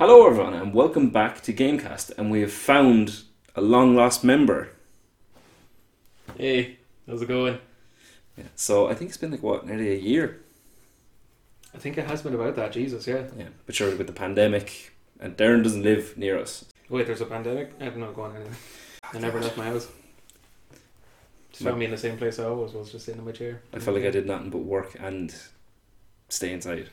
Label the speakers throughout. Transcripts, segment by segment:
Speaker 1: Hello, everyone, and welcome back to Gamecast. And we have found a long lost member.
Speaker 2: Hey, how's it going?
Speaker 1: Yeah, so I think it's been like what, nearly a year.
Speaker 2: I think it has been about that, Jesus, yeah.
Speaker 1: Yeah, but sure, with the pandemic, and Darren doesn't live near us.
Speaker 2: Wait, there's a pandemic? I don't know, go on anyway. I never left my house. Just found me in the same place I always was, just sitting in my chair.
Speaker 1: I felt like I did nothing but work and stay inside.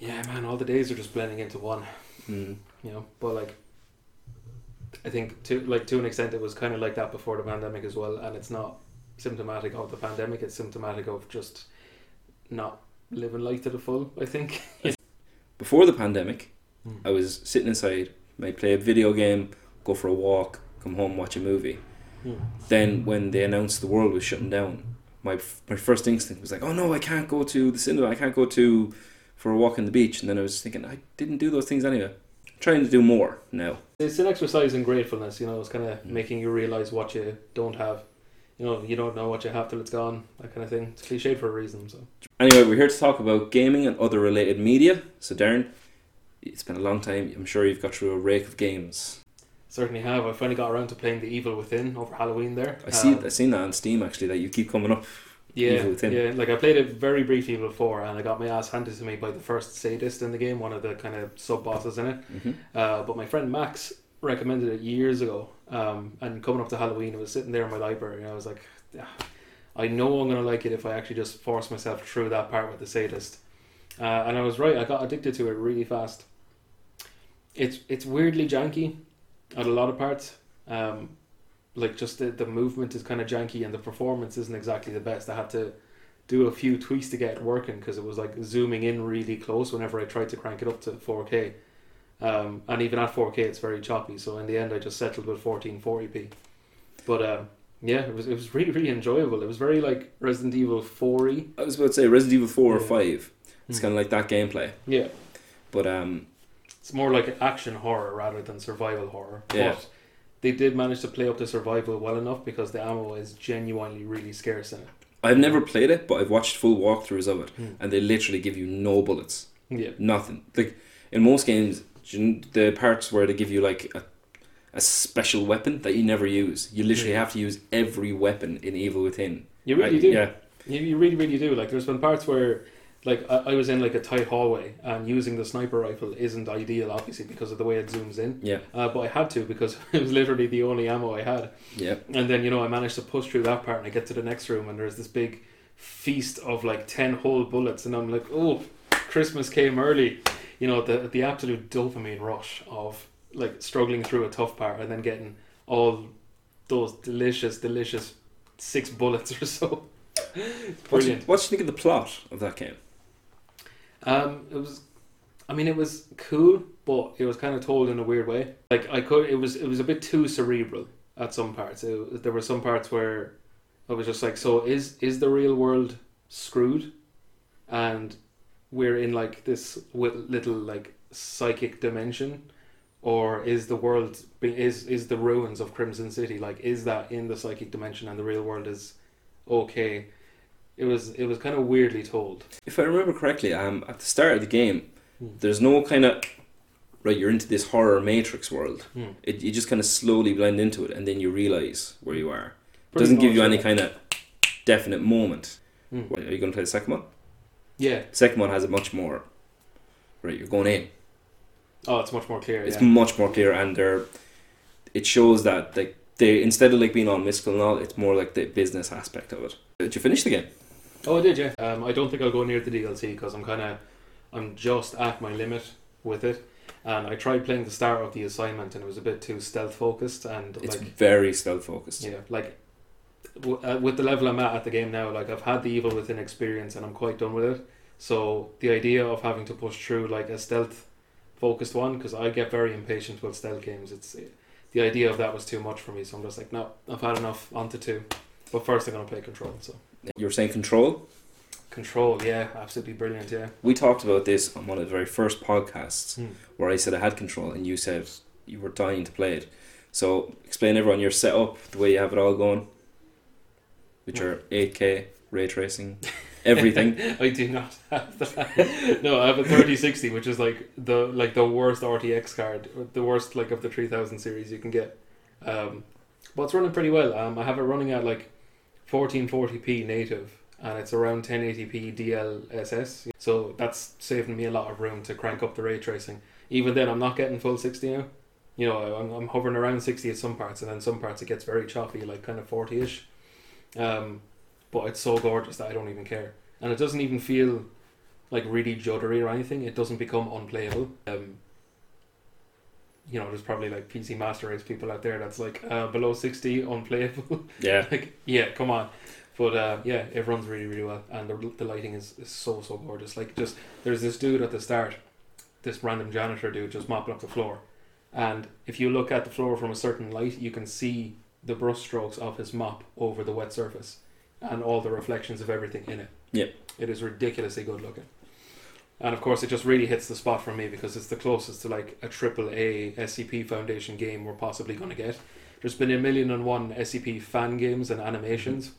Speaker 2: Yeah, man, all the days are just blending into one,
Speaker 1: Mm.
Speaker 2: you know. But like, I think to like to an extent, it was kind of like that before the pandemic as well, and it's not symptomatic of the pandemic. It's symptomatic of just not living life to the full. I think.
Speaker 1: Before the pandemic,
Speaker 2: Hmm.
Speaker 1: I was sitting inside, might play a video game, go for a walk, come home, watch a movie.
Speaker 2: Hmm.
Speaker 1: Then, when they announced the world was shutting down, my f- my first instinct was like, "Oh no, I can't go to the cinema. I can't go to for a walk on the beach." And then I was thinking, I didn't do those things anyway. Trying to do more now.
Speaker 2: It's an exercise in gratefulness, you know. It's kind of making you realize what you don't have. You know, you don't know what you have till it's gone. That kind of thing. It's cliched for a reason. So
Speaker 1: Anyway, we're here to talk about gaming and other related media. So, Darren, it's been a long time. I'm sure you've got through a rake of games.
Speaker 2: certainly have. I finally got around to playing The Evil Within over Halloween. There,
Speaker 1: I see.
Speaker 2: Um,
Speaker 1: I seen that on Steam actually. That you keep coming up.
Speaker 2: Yeah, yeah. Like I played it very briefly before, and I got my ass handed to me by the first sadist in the game, one of the kind of sub bosses in it.
Speaker 1: hmm
Speaker 2: Uh, but my friend Max recommended it years ago. Um, and coming up to Halloween, I was sitting there in my library, and I was like, "Ah, I know I'm gonna like it if I actually just force myself through that part with the sadist. Uh, and I was right. I got addicted to it really fast. It's it's weirdly janky at a lot of parts. Um, like just the, the movement is kind of janky and the performance isn't exactly the best. I had to do a few tweaks to get it working because it was like zooming in really close whenever I tried to crank it up to 4K. Um, and even at 4K, it's very choppy. So in the end, I just settled with 1440p. But um, yeah, it was it was really really enjoyable. It was very like Resident Evil 4y.
Speaker 1: I was about to say Resident Evil four or five. It's kind of like that gameplay,
Speaker 2: Yeah,
Speaker 1: but um,
Speaker 2: it's more like action horror rather than survival horror.
Speaker 1: Yeah.
Speaker 2: But they did manage to play up the survival well enough because the ammo is genuinely really scarce in it.
Speaker 1: I've never played it, but I've watched full walkthroughs of it,
Speaker 2: Hmm.
Speaker 1: and they literally give you no bullets,
Speaker 2: Yeah,
Speaker 1: nothing. Like in most games, do you kn- the parts where they give you like a, a special weapon that you never use, you literally
Speaker 2: Yeah.
Speaker 1: have to use every weapon in Evil Within.
Speaker 2: you really
Speaker 1: I-
Speaker 2: do.
Speaker 1: Yeah,
Speaker 2: You, you really, really do. Like, there's been parts where, like, I, I was in like a tight hallway, and using the sniper rifle isn't ideal, obviously, because of the way it zooms in.
Speaker 1: yeah,
Speaker 2: Uh, but I had to because it was literally the only ammo I had.
Speaker 1: yeah.
Speaker 2: And then you know I managed to push through that part, and I get to the next room, and there's this big feast of like ten whole bullets, and I'm like, oh, Christmas came early. You know the the absolute dopamine rush of like struggling through a tough part, and then getting all those delicious, delicious six bullets or so. It's
Speaker 1: What do you,
Speaker 2: brilliant.
Speaker 1: what do you think of the plot of that game?
Speaker 2: Um, it was, I mean, it was cool, but it was kind of told in a weird way. Like I could, it was it was a bit too cerebral at some parts. It, there were some parts where I was just like, so is is the real world screwed, and we're in like this little like psychic dimension, or is the world is is the ruins of Krimson City like is that in the psychic dimension and the real world is okay? It was it was kind of weirdly told.
Speaker 1: If I remember correctly, um, at the start of the game,
Speaker 2: Hmm.
Speaker 1: there's no kind of right. You're into this horror matrix world.
Speaker 2: Hmm.
Speaker 1: It, you just kind of slowly blend into it, and then you realize where you are. It doesn't give you any kind of definite moment. What, Are you going to play the second one?
Speaker 2: Yeah.
Speaker 1: The second one has a much more. Right, you're going in.
Speaker 2: Oh, it's much more clear.
Speaker 1: It's
Speaker 2: yeah.
Speaker 1: much more clear, and they're. It shows that like they instead of like being all mystical and all, it's more like the business aspect of it. Did you finish the game?
Speaker 2: Oh, I did. Yeah. Um, I don't think I'll go near the DLC because I'm kind of, I'm just at my limit with it. And I tried playing the start of the assignment, and it was a bit too stealth focused. And
Speaker 1: It's
Speaker 2: like,
Speaker 1: very stealth focused.
Speaker 2: yeah, like w- uh, with the level I'm at at the game now, like I've had the evil within experience, and I'm quite done with it. So the idea of having to push through like a stealth focused one, because I get very impatient with stealth games. It's the idea of that was too much for me. So I'm just like, no, I've had enough. On to two. But first, I'm gonna play Control. So.
Speaker 1: You were saying control.
Speaker 2: Control, yeah, absolutely brilliant, yeah.
Speaker 1: We talked about this on one of the very first podcasts
Speaker 2: Hmm.
Speaker 1: where I said I had control, and you said you were dying to play it. So explain everyone your setup, the way you have it all going, with your 8K ray tracing. everything.
Speaker 2: I do not have that. no, I have a thirty sixty, which is like the like the worst RTX card, the worst like of the three thousand series you can get. Um, but it's running pretty well. Um, I have it running at like fourteen forty p native, and it's around ten eighty p DLSS. So that's saving me a lot of room to crank up the ray tracing. Even then, I'm not getting full sixty now. You know, I'm, I'm hovering around sixty at some parts, and then some parts it gets very choppy, like kind of forty ish. Um, but it's so gorgeous that I don't even care, and it doesn't even feel like really juddery or anything. It doesn't become unplayable. Um, you know, there's probably like PC Master Race people out there that's like uh, below sixty unplayable.
Speaker 1: Yeah,
Speaker 2: like, yeah, come on. But uh, yeah, it runs really, really well, and the, the lighting is, is so so gorgeous. Like, just there's this dude at the start, this random janitor dude just mopping up the floor, and if you look at the floor from a certain light, you can see the brush strokes of his mop over the wet surface, and all the reflections of everything in it.
Speaker 1: Yep.
Speaker 2: it is ridiculously good looking, and of course, it just really hits the spot for me because it's the closest to like a triple A SCP Foundation game we're possibly going to get. There's been a million and one SCP fan games and animations,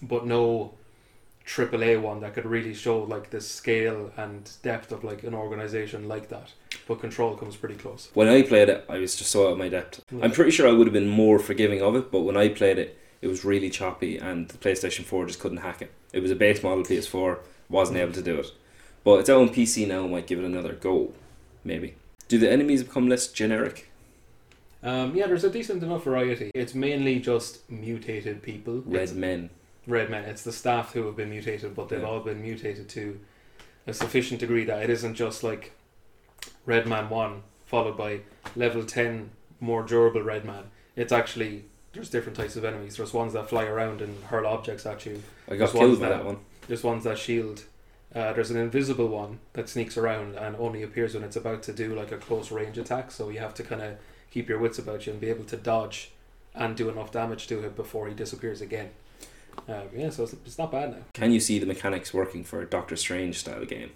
Speaker 2: but no triple A one that could really show like the scale and depth of like an organization like that. But Control comes pretty close.
Speaker 1: when I played it, I was just so out of my depth.
Speaker 2: Yeah.
Speaker 1: I'm pretty sure I would have been more forgiving of it, but when I played it, it was really choppy, and the PlayStation 4 just couldn't hack it. It was a base model PS4, wasn't mm. able to do it. But it's out on PC now, might give it another go, maybe. Do the enemies become less generic?
Speaker 2: Um, yeah, there's a decent enough variety. It's mainly just mutated people.
Speaker 1: Red
Speaker 2: It's
Speaker 1: men.
Speaker 2: red men. It's the staff who have been mutated, but they've
Speaker 1: Yeah.
Speaker 2: all been mutated to a sufficient degree that it isn't just like Red Man 1 followed by level 10 more durable Red Man. It's actually, there's different types of enemies. There's ones that fly around and hurl objects at you,
Speaker 1: I got
Speaker 2: There's
Speaker 1: killed by
Speaker 2: that-
Speaker 1: that one.
Speaker 2: there's ones that shield. Uh, there's an invisible one that sneaks around and only appears when it's about to do like a close range attack. So you have to kind of keep your wits about you and be able to dodge and do enough damage to him before he disappears again. Um, yeah, so it's, it's not bad now.
Speaker 1: Can you see the mechanics working for a Doctor Strange style game?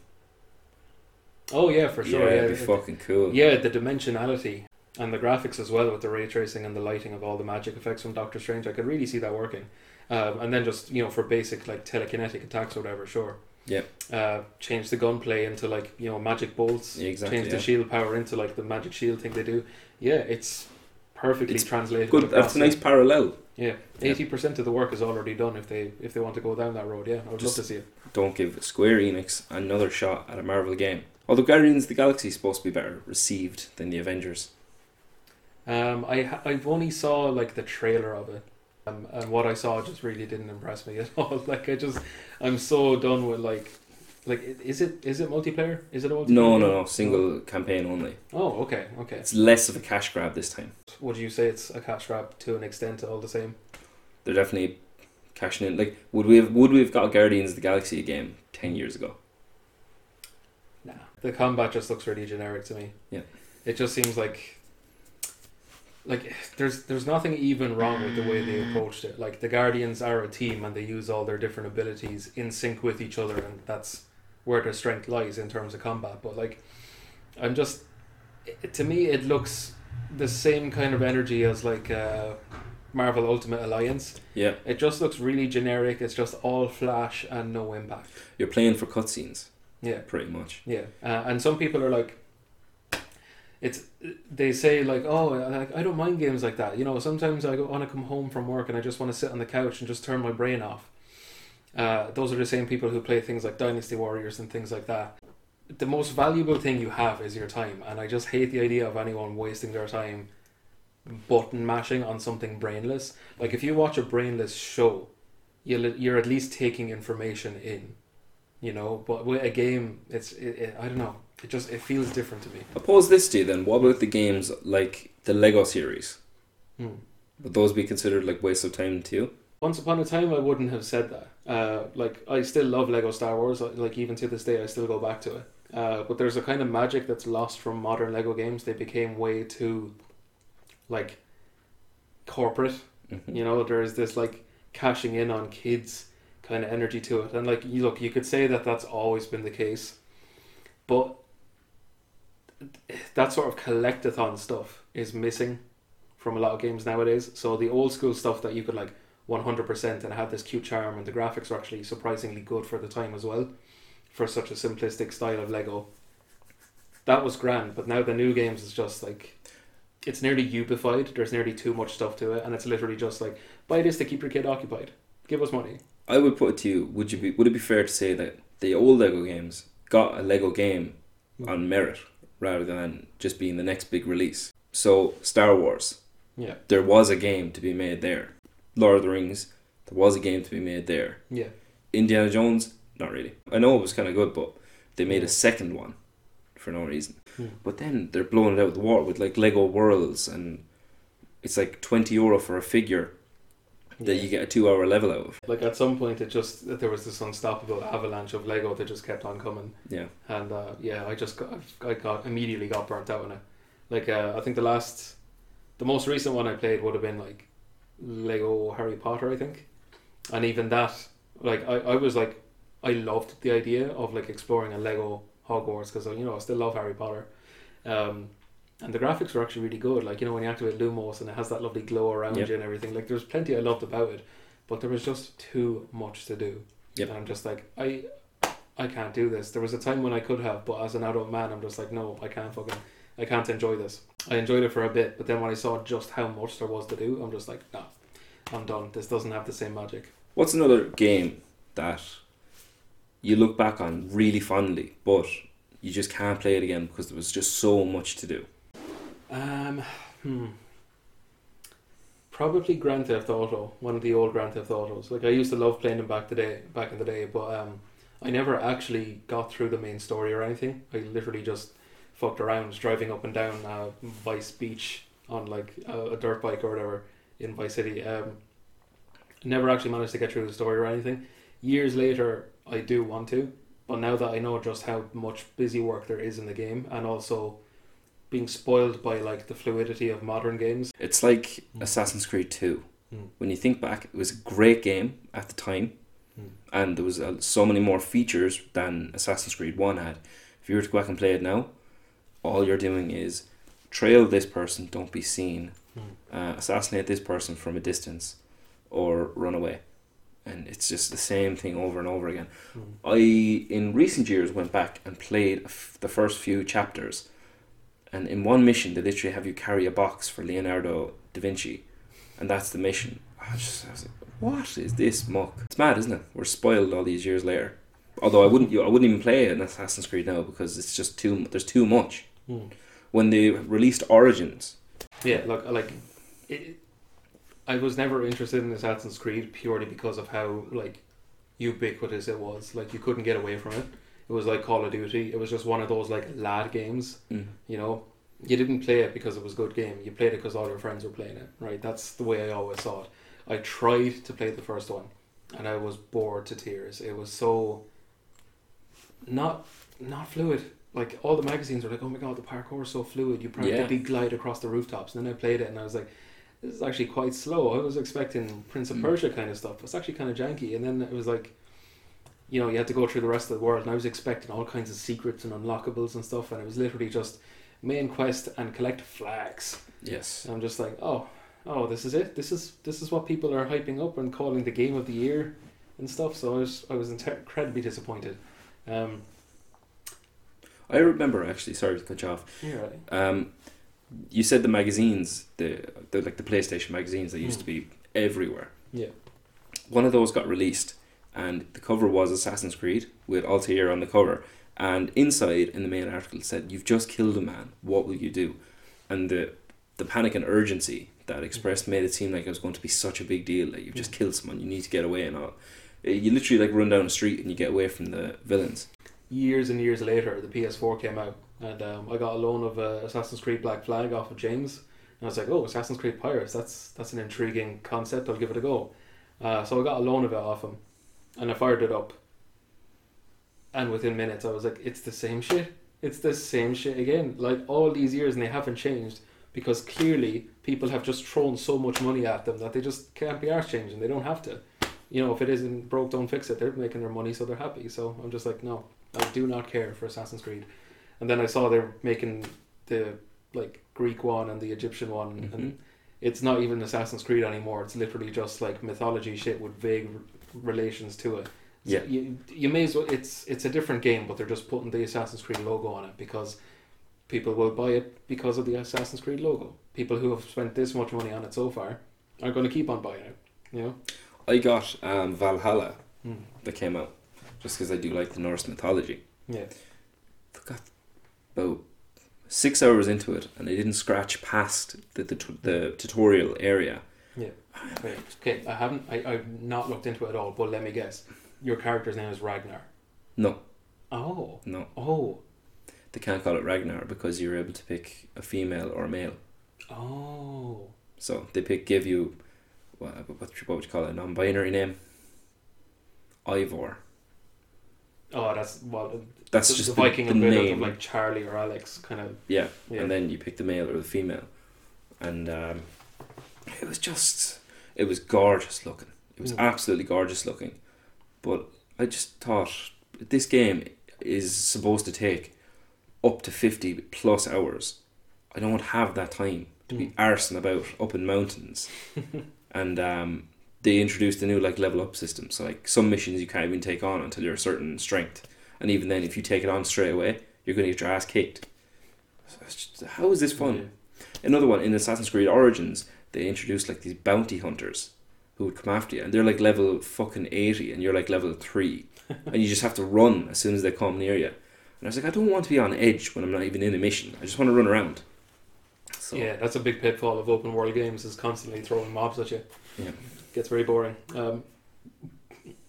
Speaker 2: Oh yeah, for sure.
Speaker 1: Yeah,
Speaker 2: Yeah,
Speaker 1: it'd be fucking cool.
Speaker 2: yeah, the dimensionality and the graphics as well with the ray tracing and the lighting of all the magic effects from Doctor Strange. I could really see that working. Um, and then just you know for basic like telekinetic attacks or whatever, sure.
Speaker 1: Yeah.
Speaker 2: Uh, change the gunplay into like you know magic bolts.
Speaker 1: Yeah, exactly,
Speaker 2: Change the shield power into like the magic shield thing they do. Yeah, it's perfectly
Speaker 1: It's
Speaker 2: translated.
Speaker 1: Good. That's a nice parallel.
Speaker 2: Yeah,
Speaker 1: Yeah.
Speaker 2: eighty percent of the work is already done if they if they want to go down that road. Yeah, I would
Speaker 1: Just-
Speaker 2: love to see it.
Speaker 1: Don't give Square Enix another shot at a Marvel game. Although Guardians of the Galaxy is supposed to be better received than the Avengers.
Speaker 2: Um, I I've only saw like the trailer of it, um, and what I saw just really didn't impress me at all. Like I just, I'm so done with like, like is it is it multiplayer? Is it a multiplayer?
Speaker 1: No, no, no. Single campaign only.
Speaker 2: Oh, okay, okay.
Speaker 1: It's less of a cash grab this time.
Speaker 2: Would you say it's a cash grab to an extent? All the same.
Speaker 1: They're definitely cashing in. Like, would we have would we have got Guardians of the Galaxy game ten years ago?
Speaker 2: Nah, the combat just looks really generic to me.
Speaker 1: Yeah.
Speaker 2: It just seems like. Like there's there's nothing even wrong with the way they approached it. Like the Guardians are a team and they use all their different abilities in sync with each other, and that's where their strength lies in terms of combat. But like, I'm just to me it looks the same kind of energy as like uh, Marvel Ultimate Alliance.
Speaker 1: Yeah,
Speaker 2: It just looks really generic. It's just all flash and no impact.
Speaker 1: you're playing for cutscenes,
Speaker 2: Yeah.
Speaker 1: pretty much.
Speaker 2: Yeah, uh, and some people are like, it's they say like, oh, like I don't mind games like that. You know, sometimes I want to come home from work and I just want to sit on the couch and just turn my brain off. Uh, those are the same people who play things like Dynasty Warriors and things like that. The most valuable thing you have is your time, and I just hate the idea of anyone wasting their time button mashing on something brainless. Like if you watch a brainless show, you'll, you're at least taking information in you know. But with a game, it's it, it, I don't know. It just it feels different to me.
Speaker 1: I'll this to you then. What about the games like the Lego series?
Speaker 2: Hmm.
Speaker 1: Would those be considered like waste of time to you?
Speaker 2: Once upon a time, I wouldn't have said that. Uh, like I still love Lego Star Wars. Like even to this day, I still go back to it. Uh, but there's a kind of magic that's lost from modern Lego games. They became way too, like, corporate.
Speaker 1: Mhm.
Speaker 2: You know, there's this like cashing in on kids kind of energy to it, and like you look, you could say that that's always been the case, but that sort of collectathon stuff is missing from a lot of games nowadays. So the old school stuff that you could like 100% and had this cute charm and the graphics were actually surprisingly good for the time as well for such a simplistic style of Lego. That was grand, but now the new games is just like it's nearly ubified. There's nearly too much stuff to it, and it's literally just like buy this to keep your kid occupied. Give us money.
Speaker 1: I would put it to you: Would you be? Would it be fair to say that the old Lego games got a Lego game
Speaker 2: Mm.
Speaker 1: on merit rather than just being the next big release? So Star Wars,
Speaker 2: Yeah,
Speaker 1: there was a game to be made there. Lord of the Rings, there was a game to be made there.
Speaker 2: yeah,
Speaker 1: Indiana Jones, not really. I know it was kind of good, but they made a second one for no reason.
Speaker 2: Hmm.
Speaker 1: But then they're blowing it out of the water with like Lego Worlds, and it's like twenty euro for a figure that
Speaker 2: yeah.
Speaker 1: you get a two-hour level out of.
Speaker 2: Like at some point, it just there was this unstoppable avalanche of Lego that just kept on coming.
Speaker 1: Yeah,
Speaker 2: and uh, yeah, I just got I got immediately got burnt out on it. Like uh, I think the last, the most recent one I played would have been like Lego Harry Potter, I think, and even that, like I, I was like, I loved the idea of like exploring a Lego Hogwarts because you know I still love Harry Potter, um, and the graphics were actually really good. Like you know when you activate Lumos and it has that lovely glow around
Speaker 1: Yep.
Speaker 2: you and everything. Like there's plenty I loved about it, but there was just too much to do.
Speaker 1: Yep.
Speaker 2: And I'm just like I I can't do this. There was a time when I could have, but as an adult man, I'm just like, no, I can't fucking, I can't enjoy this. I enjoyed it for a bit, but then when I saw just how much there was to do, I'm just like, no, I'm done. This doesn't have the same magic.
Speaker 1: What's another game that you look back on really fondly, but you just can't play it again because there was just so much to do?
Speaker 2: Um, hmm. Probably Grand Theft Auto, one of the old Grand Theft Autos. Like I used to love playing them back the day, back in the day, but um, I never actually got through the main story or anything. I literally just fucked around, driving up and down uh, Vice Beach on like a, a dirt bike or whatever in Vice City. Um, never actually managed to get through the story or anything. Years later, I do want to, but now that I know just how much busy work there is in the game, and also being spoiled by like the fluidity of modern games.
Speaker 1: It's like
Speaker 2: Mm.
Speaker 1: Assassin's Creed 2.
Speaker 2: Mm.
Speaker 1: When you think back, it was a great game at the time,
Speaker 2: Mm.
Speaker 1: and there was uh, so many more features than Assassin's Creed 1 had. If you were to go back and play it now, all you're doing is trail this person, don't be seen, uh, assassinate this person from a distance, or run away. And it's just the same thing over and over again.
Speaker 2: Mm.
Speaker 1: I, in recent years, went back and played f- the first few chapters. And in one mission, they literally have you carry a box for Leonardo da Vinci. And that's the mission. I, just, I was like, what is this muck? It's mad, isn't it? We're spoiled all these years later. Although I wouldn't, I wouldn't even play an Assassin's Creed now because it's just too. There's too much.
Speaker 2: Mm.
Speaker 1: When they released Origins,
Speaker 2: Yeah, look, like, it, I was never interested in Assassin's Creed purely because of how like ubiquitous it was. Like, you couldn't get away from it. It was like Call of Duty. It was just one of those like lad games.
Speaker 1: mm,
Speaker 2: You know, you didn't play it because it was a good game. You played it because all your friends were playing it. Right? That's the way I always saw it. I tried to play the first one, and I was bored to tears. It was so not not fluid. Like all the magazines were like, "Oh my god, the parkour is so fluid. You practically glide across the rooftops." And then I played it, and I was like, "This is actually quite slow." I was expecting Prince of
Speaker 1: Mm.
Speaker 2: Persia kind of stuff. It's actually kind of janky. And then it was like, you know, you had to go through the rest of the world, and I was expecting all kinds of secrets and unlockables and stuff, and it was literally just main quest and collect flags.
Speaker 1: yes.
Speaker 2: And I'm just like, oh, oh, this is it. This is this is what people are hyping up and calling the game of the year and stuff. So I was I was incredibly disappointed. Um,
Speaker 1: I remember actually. Sorry to cut you off.
Speaker 2: yeah, right.
Speaker 1: Um, you said the magazines, the, the like the PlayStation magazines that used
Speaker 2: Mm.
Speaker 1: to be everywhere.
Speaker 2: Yeah.
Speaker 1: One of those got released, and the cover was Assassin's Creed with Altair on the cover, and inside in the main article said, "You've just killed a man. What will you do?" And the the panic and urgency that expressed made it seem like it was going to be such a big deal. Like you've just
Speaker 2: Mm.
Speaker 1: killed someone, you need to get away and all. Uh, You literally like run down the street and you get away from the villains.
Speaker 2: Years and years later, the PS4 came out, and um, I got a loan of uh, Assassin's Creed Black Flag off of James, and I was like, oh, Assassin's Creed Pirates. That's that's an intriguing concept. I'll give it a go. Uh, so I got a loan of it off him, and I fired it up. And within minutes, I was like, it's the same shit. It's the same shit again. Like all these years, and they haven't changed because clearly people have just thrown so much money at them that they just can't be arse changing. They don't have to. You know, if it isn't broke, don't fix it. They're making their money, so they're happy. So I'm just like, no, I do not care for Assassin's Creed. And then I saw they're making the like Greek one and the Egyptian one,
Speaker 1: Mhm.
Speaker 2: and it's not even Assassin's Creed anymore. It's literally just like mythology shit with vague relations to it. So
Speaker 1: Yeah.
Speaker 2: you you may as well. It's it's a different game, but they're just putting the Assassin's Creed logo on it because people will buy it because of the Assassin's Creed logo. People who have spent this much money on it so far are going to keep on buying it. You know.
Speaker 1: I got um, Valhalla
Speaker 2: Mm.
Speaker 1: that came out just because I do like the Norse mythology.
Speaker 2: Yeah.
Speaker 1: got about six hours into it, and I didn't scratch past the the, the tutorial area.
Speaker 2: Wait, okay, I haven't. I, I've not looked into it at all. But let me guess. Your character's name is Ragnar.
Speaker 1: No,
Speaker 2: Oh.
Speaker 1: no,
Speaker 2: Oh.
Speaker 1: they can't call it Ragnar because you're able to pick a female or a male.
Speaker 2: Oh.
Speaker 1: So they pick give you what what, what would you call it? A non-binary name. Eivor.
Speaker 2: Oh, that's well.
Speaker 1: That's
Speaker 2: the,
Speaker 1: just
Speaker 2: the
Speaker 1: the,
Speaker 2: Viking
Speaker 1: the
Speaker 2: equivalent
Speaker 1: name.
Speaker 2: of like Charlie or Alex, kind of.
Speaker 1: yeah.
Speaker 2: Yeah.
Speaker 1: and then you pick the male or the female, and um, it was just it was gorgeous looking. It was
Speaker 2: Mm.
Speaker 1: absolutely gorgeous looking, but I just thought this game is supposed to take up to fifty plus hours. I don't have that time to be
Speaker 2: Mm.
Speaker 1: arsing about up in mountains, and um, they introduced a new like level up system. So like some missions you can't even take on until you're a certain strength, and even then, if you take it on straight away, you're going to get your ass kicked. So just, how is this fun? Another one in Assassin's Creed Origins, they introduced like these bounty hunters who would come after you, and they're like level fucking eighty, and you're like level three, and you just have to run as soon as they come near you. And I was like, I don't want to be on edge when I'm not even in a mission. I just want to run around. So
Speaker 2: Yeah, that's a big pitfall of open world games is constantly throwing mobs at you.
Speaker 1: Yeah.
Speaker 2: Gets very boring. Um,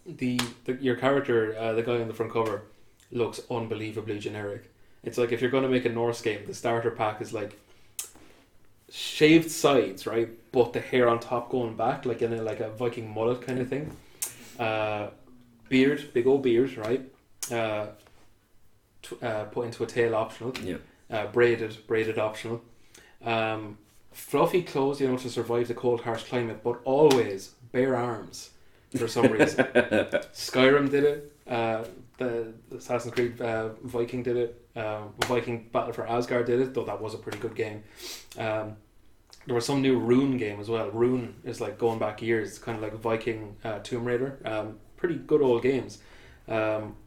Speaker 2: the, the your character, uh, the guy on the front cover, looks unbelievably generic. It's like if you're going to make a Norse game, the starter pack is like shaved sides, right? But the hair on top going back, like in a like a Viking mullet kind of thing. Uh, beard, big old beard, right? Uh, uh, put into a tail optional
Speaker 1: yeah,
Speaker 2: uh, braided, braided optional. Um, fluffy clothes, you know, to survive the cold, harsh climate, but always bare arms for some reason. Skyrim did it. Uh, the Assassin's Creed uh, Viking did it. Uh, Viking Battle for Asgard did it, though that was a pretty good game. Um, there was some new Rune game as well. Rune is like going back years, kind of like Viking uh, Tomb Raider. Um, pretty good old games. Um,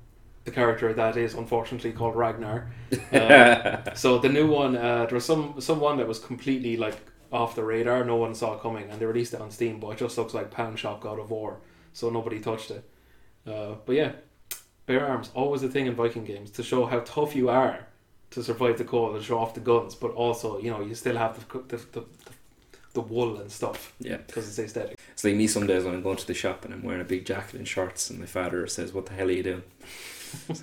Speaker 2: the character that is unfortunately called Ragnar. Uh, so the new one, uh, there was some someone that was completely like off the radar. No one saw it coming, and they released it on Steam. But it just looks like Pound Shop God of War, so nobody touched it. Uh, but yeah, bare arms always a thing in Viking games to show how tough you are to survive the cold and show off the guns. But also, you know, you still have the the, the, the, the wool and stuff
Speaker 1: yeah.
Speaker 2: because it's aesthetic.
Speaker 1: It's like me some days when I'm going to the shop and I'm wearing a big jacket and shorts, and my father says, "What the hell are you doing?"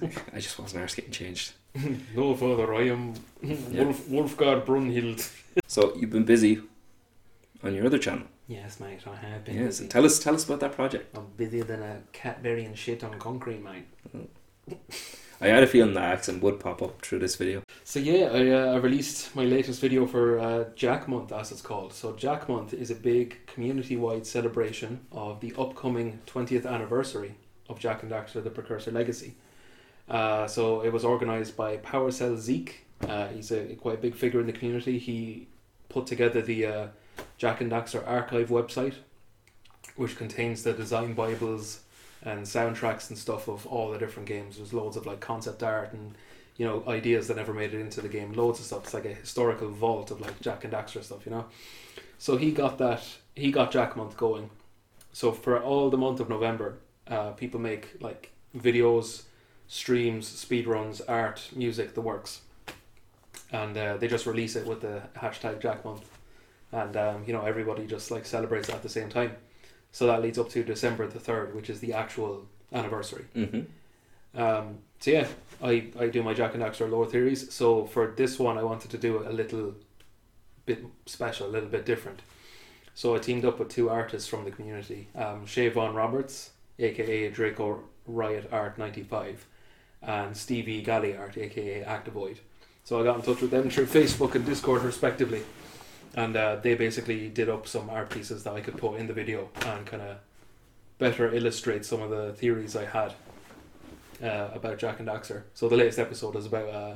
Speaker 1: Like, I just wasn't arse getting changed.
Speaker 2: no father, I am
Speaker 1: Yeah.
Speaker 2: Wolf Wolfgard Brunhild.
Speaker 1: So you've been busy on your other channel.
Speaker 2: Yes, mate, I have been
Speaker 1: Yes,
Speaker 2: busy.
Speaker 1: tell us tell us about that project.
Speaker 2: I'm busier than a cat burying shit on concrete, mate. Oh.
Speaker 1: I had a feeling that accent would pop up through this video.
Speaker 2: So yeah, I, uh, I released my latest video for uh, Jak Month, as it's called. So Jak Month is a big community-wide celebration of the upcoming 20th anniversary of Jak and Daxter: The Precursor Legacy. Uh, so it was organised by PowerCell Zeke. Uh, he's a quite big figure in the community. He put together the uh, Jak and Daxter archive website, which contains the design bibles and soundtracks and stuff of all the different games. There's loads of like concept art and you know ideas that never made it into the game. Loads of stuff. It's like a historical vault of like Jak and Daxter stuff. You know. So he got that. He got Jak Month going. So for all the month of November, uh, people make like videos, streams, speedruns, art, music, the works, and uh, they just release it with the hashtag Jak Month, and um, you know everybody just like celebrates at the same time. So that leads up to December the third, which is the actual anniversary.
Speaker 1: Mm-hmm.
Speaker 2: Um, so yeah, I, I do my Jak and Daxter lore theories. So for this one, I wanted to do it a little bit special, a little bit different. So I teamed up with two artists from the community, um, Shavon Roberts, aka Draco Riot Art ninety five, and Stevie Galley Art, aka Activoid. So I got in touch with them through Facebook and Discord respectively, and uh, they basically did up some art pieces that I could put in the video and kind of better illustrate some of the theories I had uh, about Jak and Daxter. So the latest episode is about uh,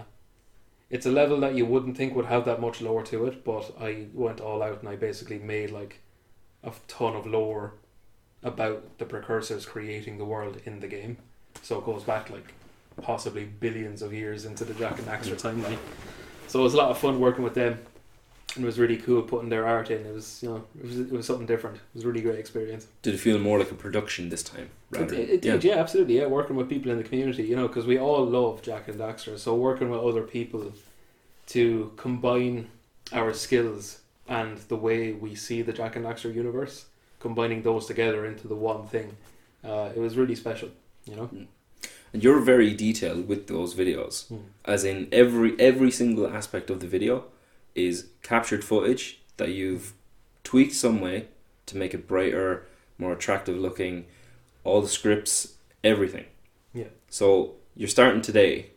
Speaker 2: it's a level that you wouldn't think would have that much lore to it, but I went all out and I basically made like a ton of lore about the precursors creating the world in the game. So it goes back like possibly billions of years into the Jak and Daxter timeline. So it was a lot of fun working with them. And it was really cool putting their art in. It was, you know, it was, it was something different. It was a really great experience.
Speaker 1: Did it feel more like a production this time? Rather,
Speaker 2: It, it did, yeah. absolutely, yeah. Working with people in the community, you know, because we all love Jak and Daxter. So working with other people to combine our skills and the way we see the Jak and Daxter universe, combining those together into the one thing, uh, it was really special, you know.
Speaker 1: And you're very detailed with those videos,
Speaker 2: Hmm.
Speaker 1: as in every every single aspect of the video is captured footage that you've tweaked some way to make it brighter, more attractive looking. All the scripts, everything.
Speaker 2: Yeah.
Speaker 1: So you're starting today.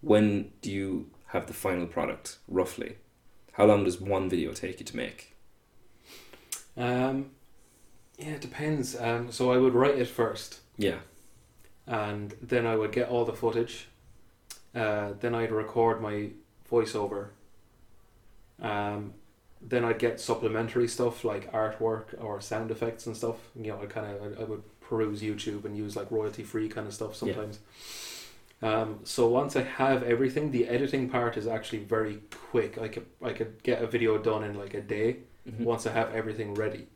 Speaker 1: When do you have the final product roughly? How long does one video take you to make?
Speaker 2: Um, yeah, it depends. Um, so I would write it first.
Speaker 1: Yeah.
Speaker 2: and then I would get all the footage. Uh, then I'd record my voiceover. Um, then I'd get supplementary stuff like artwork or sound effects and stuff. You know, I kind of I, I would peruse YouTube and use like royalty free kind of stuff
Speaker 1: Yeah.
Speaker 2: sometimes. Um, so once I have everything, the editing part is actually very quick. I could I could get a video done in like a day
Speaker 1: Mhm.
Speaker 2: once I have everything ready.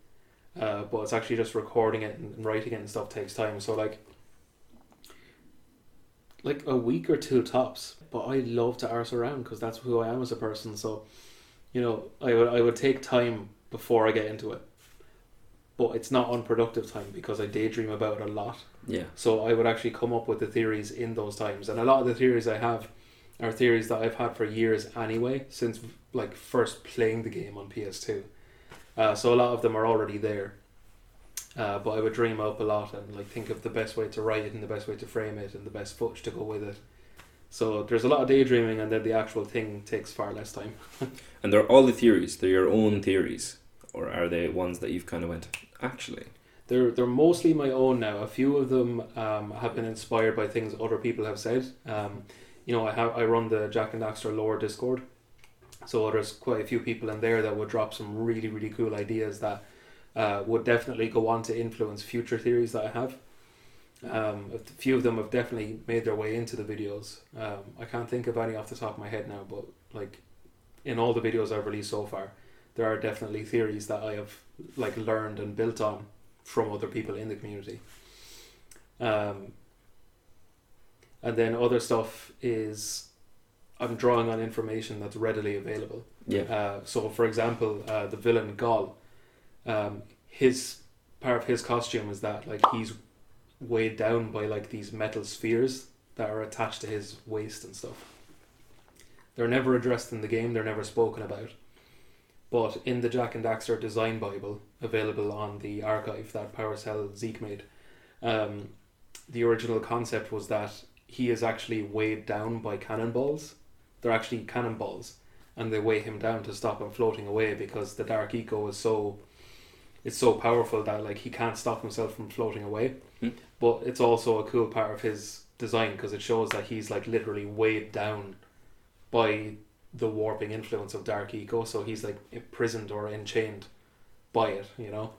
Speaker 2: Uh, but it's actually just recording it and writing it and stuff takes time. So like, like a week or two tops. But I love to arse around because that's who I am as a person. So, you know, I would I would take time before I get into it. But it's not unproductive time because I daydream about it a lot.
Speaker 1: Yeah.
Speaker 2: So I would actually come up with the theories in those times, and a lot of the theories I have are theories that I've had for years anyway, since like first playing the game on PS2. Uh, so a lot of them are already there. Uh, but I would dream up a lot and like think of the best way to write it and the best way to frame it and the best footage to go with it. So there's a lot of daydreaming, and then the actual thing takes far less time.
Speaker 1: And they're all the theories. They're your own theories, or are they ones that you've kind of went actually?
Speaker 2: They're they're mostly my own now. A few of them um, have been inspired by things other people have said. Um, you know, I have I run the Jak and Daxter lore Discord, so there's quite a few people in there that would drop some really really cool ideas that uh, would definitely go on to influence future theories that I have. Um, a few of them have definitely made their way into the videos. Um, I can't think of any off the top of my head now, but like in all the videos I've released so far, there are definitely theories that I have like learned and built on from other people in the community. Um, and then other stuff is I'm drawing on information that's readily available.
Speaker 1: Yeah.
Speaker 2: Uh, so, for example, uh, the villain Gol, um, his part of his costume is that like he's weighed down by like these metal spheres that are attached to his waist and stuff. They're never addressed in the game. They're never spoken about. But in the Jak and Daxter Design Bible, available on the archive that PowerCell Zeke made, um, the original concept was that he is actually weighed down by cannonballs. They're actually cannonballs, and they weigh him down to stop him floating away because the Dark Eco is so, it's so powerful that like he can't stop himself from floating away. But it's also a cool part of his design because it shows that he's like literally weighed down by the warping influence of Dark Eco, so he's like imprisoned or enchained by it, you know.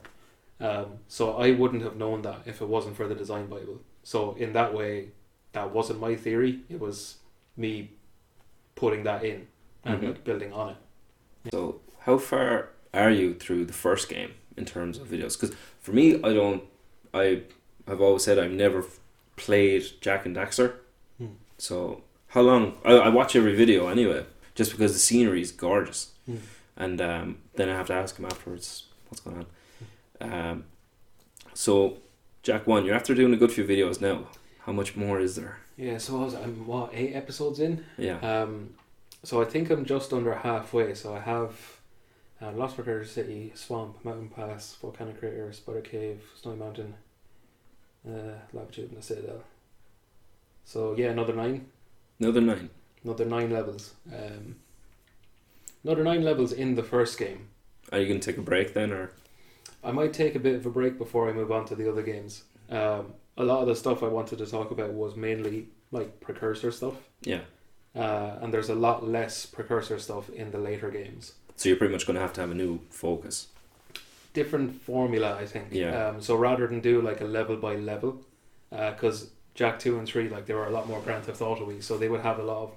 Speaker 2: Um, so I wouldn't have known that if it wasn't for the design Bible. So in that way, that wasn't my theory. It was me putting that in and
Speaker 1: Mhm.
Speaker 2: like building on it.
Speaker 1: So, how far are you through the first game in terms of videos? Because for me, I don't. I have always said I've never played Jak and Daxter.
Speaker 2: Hmm.
Speaker 1: So, how long? I, I watch every video anyway, just because the scenery is gorgeous,
Speaker 2: Hmm.
Speaker 1: and um, then I have to ask him afterwards what's going on. Um, so, Jak One, you're after doing a good few videos now. How much more is there?
Speaker 2: Yeah, so I was, I'm what eight episodes in.
Speaker 1: Yeah.
Speaker 2: Um, so I think I'm just under halfway. So I have uh, Lost Precursor City, Swamp, Mountain Pass, Volcanic Crater, Spider Cave, Snowy Mountain, uh, Lava Tube, and the that. So yeah, another nine.
Speaker 1: Another nine.
Speaker 2: Another nine levels. Um, another nine levels in the first game.
Speaker 1: Are you going to take a break then, or
Speaker 2: I might take a bit of a break before I move on to the other games. Um, a lot of the stuff I wanted to talk about was mainly like precursor stuff.
Speaker 1: yeah?
Speaker 2: uh, and there's a lot less precursor stuff in the later games.
Speaker 1: So you're pretty much going to have to have a new focus.
Speaker 2: Different formula, I think.
Speaker 1: Yeah.
Speaker 2: Um, so rather than do like a level by level, because Jak two and three, like there were a lot more Grand Theft Auto so they would have a lot of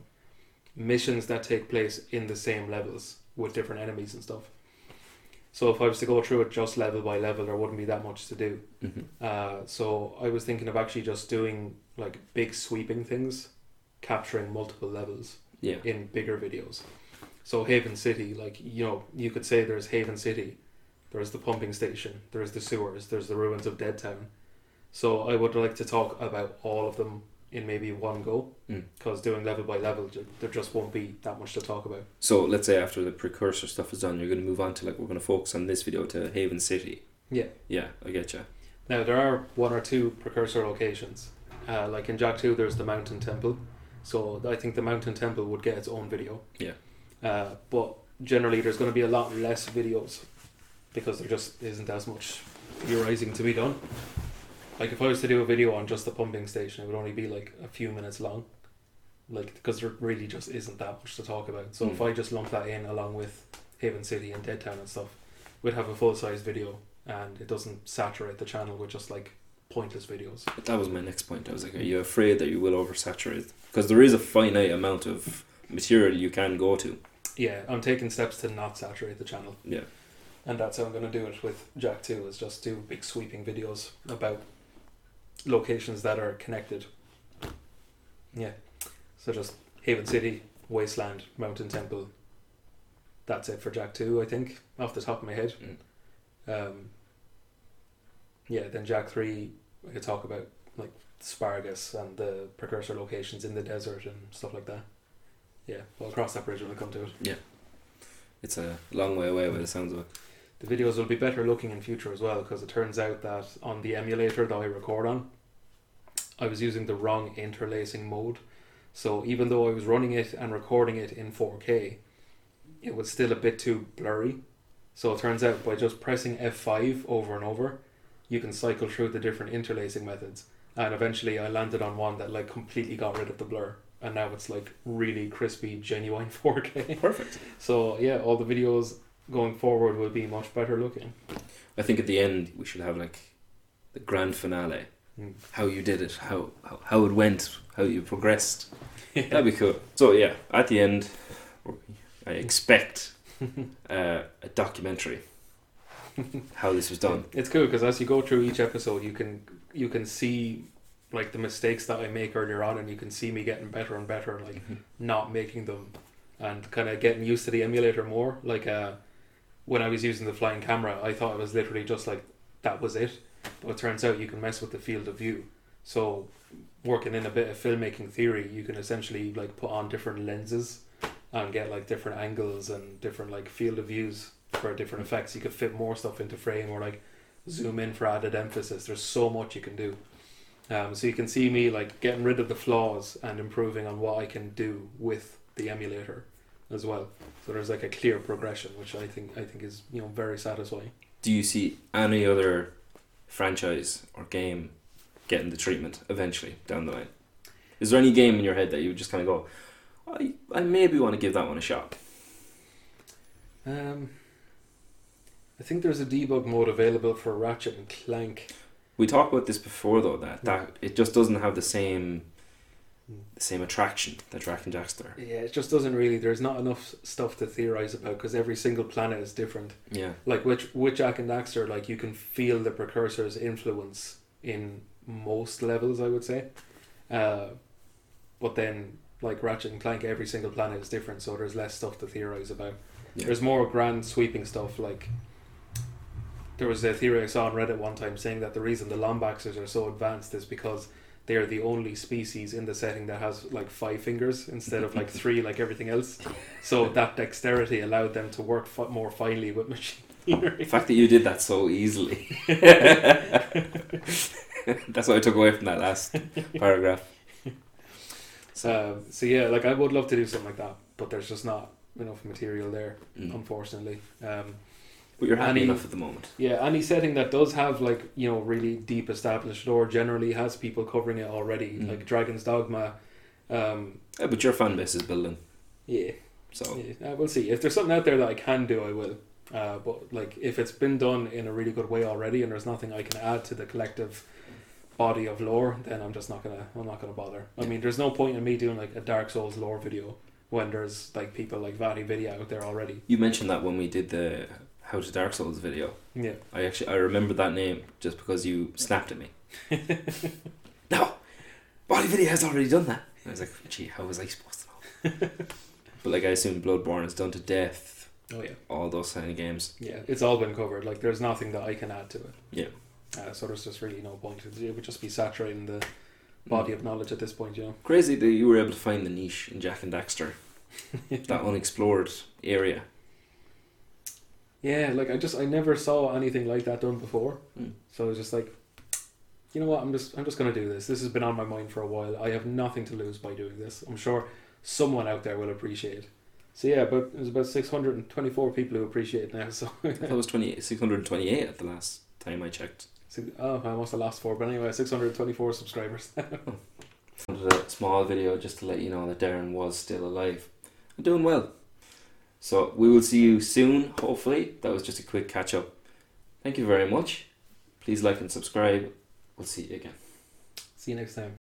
Speaker 2: missions that take place in the same levels with different enemies and stuff. So if I was to go through it just level by level, there wouldn't be that much to do.
Speaker 1: hmm
Speaker 2: Uh, so I was thinking of actually just doing like big sweeping things, capturing multiple levels
Speaker 1: Yeah.
Speaker 2: in bigger videos. So Haven City, like you know, you could say there's Haven City, there's the pumping station, there's the sewers, there's the ruins of Dead Town. So I would like to talk about all of them in maybe one go,
Speaker 1: Mm.
Speaker 2: because doing level by level, there just won't be that much to talk about.
Speaker 1: So let's say after the precursor stuff is done, you're going to move on to like we're going to focus on this video to Haven City.
Speaker 2: Yeah.
Speaker 1: Yeah, I get you.
Speaker 2: Now there are one or two precursor locations. Uh, like in Jak Two, there's the Mountain Temple. So I think the Mountain Temple would get its own video.
Speaker 1: Yeah.
Speaker 2: Uh, but generally, there's going to be a lot less videos because there just isn't as much theorizing to be done. Like if I was to do a video on just the pumping station, it would only be like a few minutes long. Like because there really just isn't that much to talk about. So if
Speaker 1: Mm.
Speaker 2: I just lump that in along with Haven City and Dead Town and stuff, we'd have a full size video, and it doesn't saturate the channel with just like pointless videos.
Speaker 1: But that was my next point. I was like, are you afraid that you will oversaturate? Because there is a finite amount of material you can go to.
Speaker 2: Yeah, I'm taking steps to not saturate the channel,
Speaker 1: Yeah.
Speaker 2: And that's how I'm going to do it with Jak Two. Is just do big sweeping videos about locations that are connected. Yeah, so just Haven City, Wasteland, Mountain Temple. That's it for Jak Two, I think, off the top of my head. Um, yeah, then Jack Three, I could talk about like Spargus and the precursor locations in the desert and stuff like that. Yeah, we'll cross that bridge when we come to it. Yeah.
Speaker 1: It's a long way away by the sounds of it.
Speaker 2: The videos will be better looking in future as well because it turns out that on the emulator that I record on, I was using the wrong interlacing mode. So even though I was running it and recording it in 4K, it was still a bit too blurry. So it turns out by just pressing F5 over and over, you can cycle through the different interlacing methods. And eventually I landed on one that like completely got rid of the blur. And now it's like really crispy, genuine 4K.
Speaker 1: Perfect.
Speaker 2: So yeah, all the videos going forward will be much better looking.
Speaker 1: I think at the end we should have like the grand finale.
Speaker 2: Mm.
Speaker 1: How you did it, how, how how it went, how you progressed. That'd be cool. So yeah, at the end, I expect uh, a documentary. how this was done.
Speaker 2: It's cool because as you go through each episode, you can you can see like the mistakes that I make earlier on, and you can see me getting better and better, like not making them, and kind of getting used to the emulator more. Like uh, when I was using the flying camera, I thought it was literally just like that was it, but it turns out you can mess with the field of view. So working in a bit of filmmaking theory, you can essentially like put on different lenses and get like different angles and different like field of views for different effects. You could fit more stuff into frame or like zoom in for added emphasis. There's so much you can do. Um, so you can see me like getting rid of the flaws and improving on what I can do with the emulator as well. So there's like a clear progression, which I think I think is you know very satisfying.
Speaker 1: Do you see any other franchise or game getting the treatment eventually down the line? Is there any game in your head that you would just kind of go, I, I maybe want to give that one a shot?
Speaker 2: Um, I think there's a debug mode available for Ratchet and Clank.
Speaker 1: We talked about this before though that, that it just doesn't have the same the same attraction that Jak and Jackster.
Speaker 2: Yeah, it just doesn't really. There's not enough stuff to theorize about because every single planet is different.
Speaker 1: Yeah.
Speaker 2: Like which which Jak and Daxter, like you can feel the precursor's influence in most levels, I would say. Uh, but then like Ratchet and Clank, every single planet is different, so there's less stuff to theorize about.
Speaker 1: Yeah.
Speaker 2: There's more grand sweeping stuff like. There was a theory I saw on Reddit one time saying that the reason the Lombaxers are so advanced is because they are the only species in the setting that has like five fingers instead of like three, like everything else. So that dexterity allowed them to work fi- more finely with machinery.
Speaker 1: The fact that you did that so easily. That's what I took away from that last paragraph.
Speaker 2: So, so yeah, like I would love to do something like that, but there's just not enough material there,
Speaker 1: Mm.
Speaker 2: unfortunately. Um,
Speaker 1: But you're happy
Speaker 2: Any-
Speaker 1: enough at the moment.
Speaker 2: yeah, any setting that does have like you know really deep established lore generally has people covering it already.
Speaker 1: Mm.
Speaker 2: Like Dragon's Dogma, Um,
Speaker 1: Yeah, but your fan base is building,
Speaker 2: yeah,
Speaker 1: so
Speaker 2: yeah, uh, we'll see. If there's something out there that I can do, I will. Uh, but like, if it's been done in a really good way already, and there's nothing I can add to the collective body of lore, then I'm just not gonna. I'm not gonna bother. I mean, there's no point in me doing like a Dark Souls lore video when there's like people like VaatiVidya out there already.
Speaker 1: you mentioned that when we did the How to Dark Souls video.
Speaker 2: Yeah.
Speaker 1: I actually I remember that name just because you snapped at me. no, VaatiVidya has already done that. I was like, gee, how was I supposed to know? but like I assume Bloodborne is done to death.
Speaker 2: Oh yeah.
Speaker 1: All those kind of games.
Speaker 2: Yeah, it's all been covered. Like, there's nothing that I can add to it.
Speaker 1: Yeah.
Speaker 2: Uh, so there's just really no point. It would just be saturating the body of knowledge at this point, you know.
Speaker 1: Crazy that you were able to find the niche in Jak and Daxter, that unexplored area.
Speaker 2: Yeah, like I just I never saw anything like that done before.
Speaker 1: Mm.
Speaker 2: So I was just like, you know what? I'm just I'm just gonna do this. This has been on my mind for a while. I have nothing to lose by doing this. I'm sure someone out there will appreciate. it. So yeah, but there's about 624 people who appreciate it now. So
Speaker 1: That was 20, 628 at the last time I checked.
Speaker 2: So- oh, I must have lost four. But anyway, 624 subscribers.
Speaker 1: wanted a small video just to let you know that Darren was still alive and doing well. So we will see you soon, hopefully. That was just a quick catch up. Thank you very much. Please like and subscribe. We'll see you again.
Speaker 2: See you next time.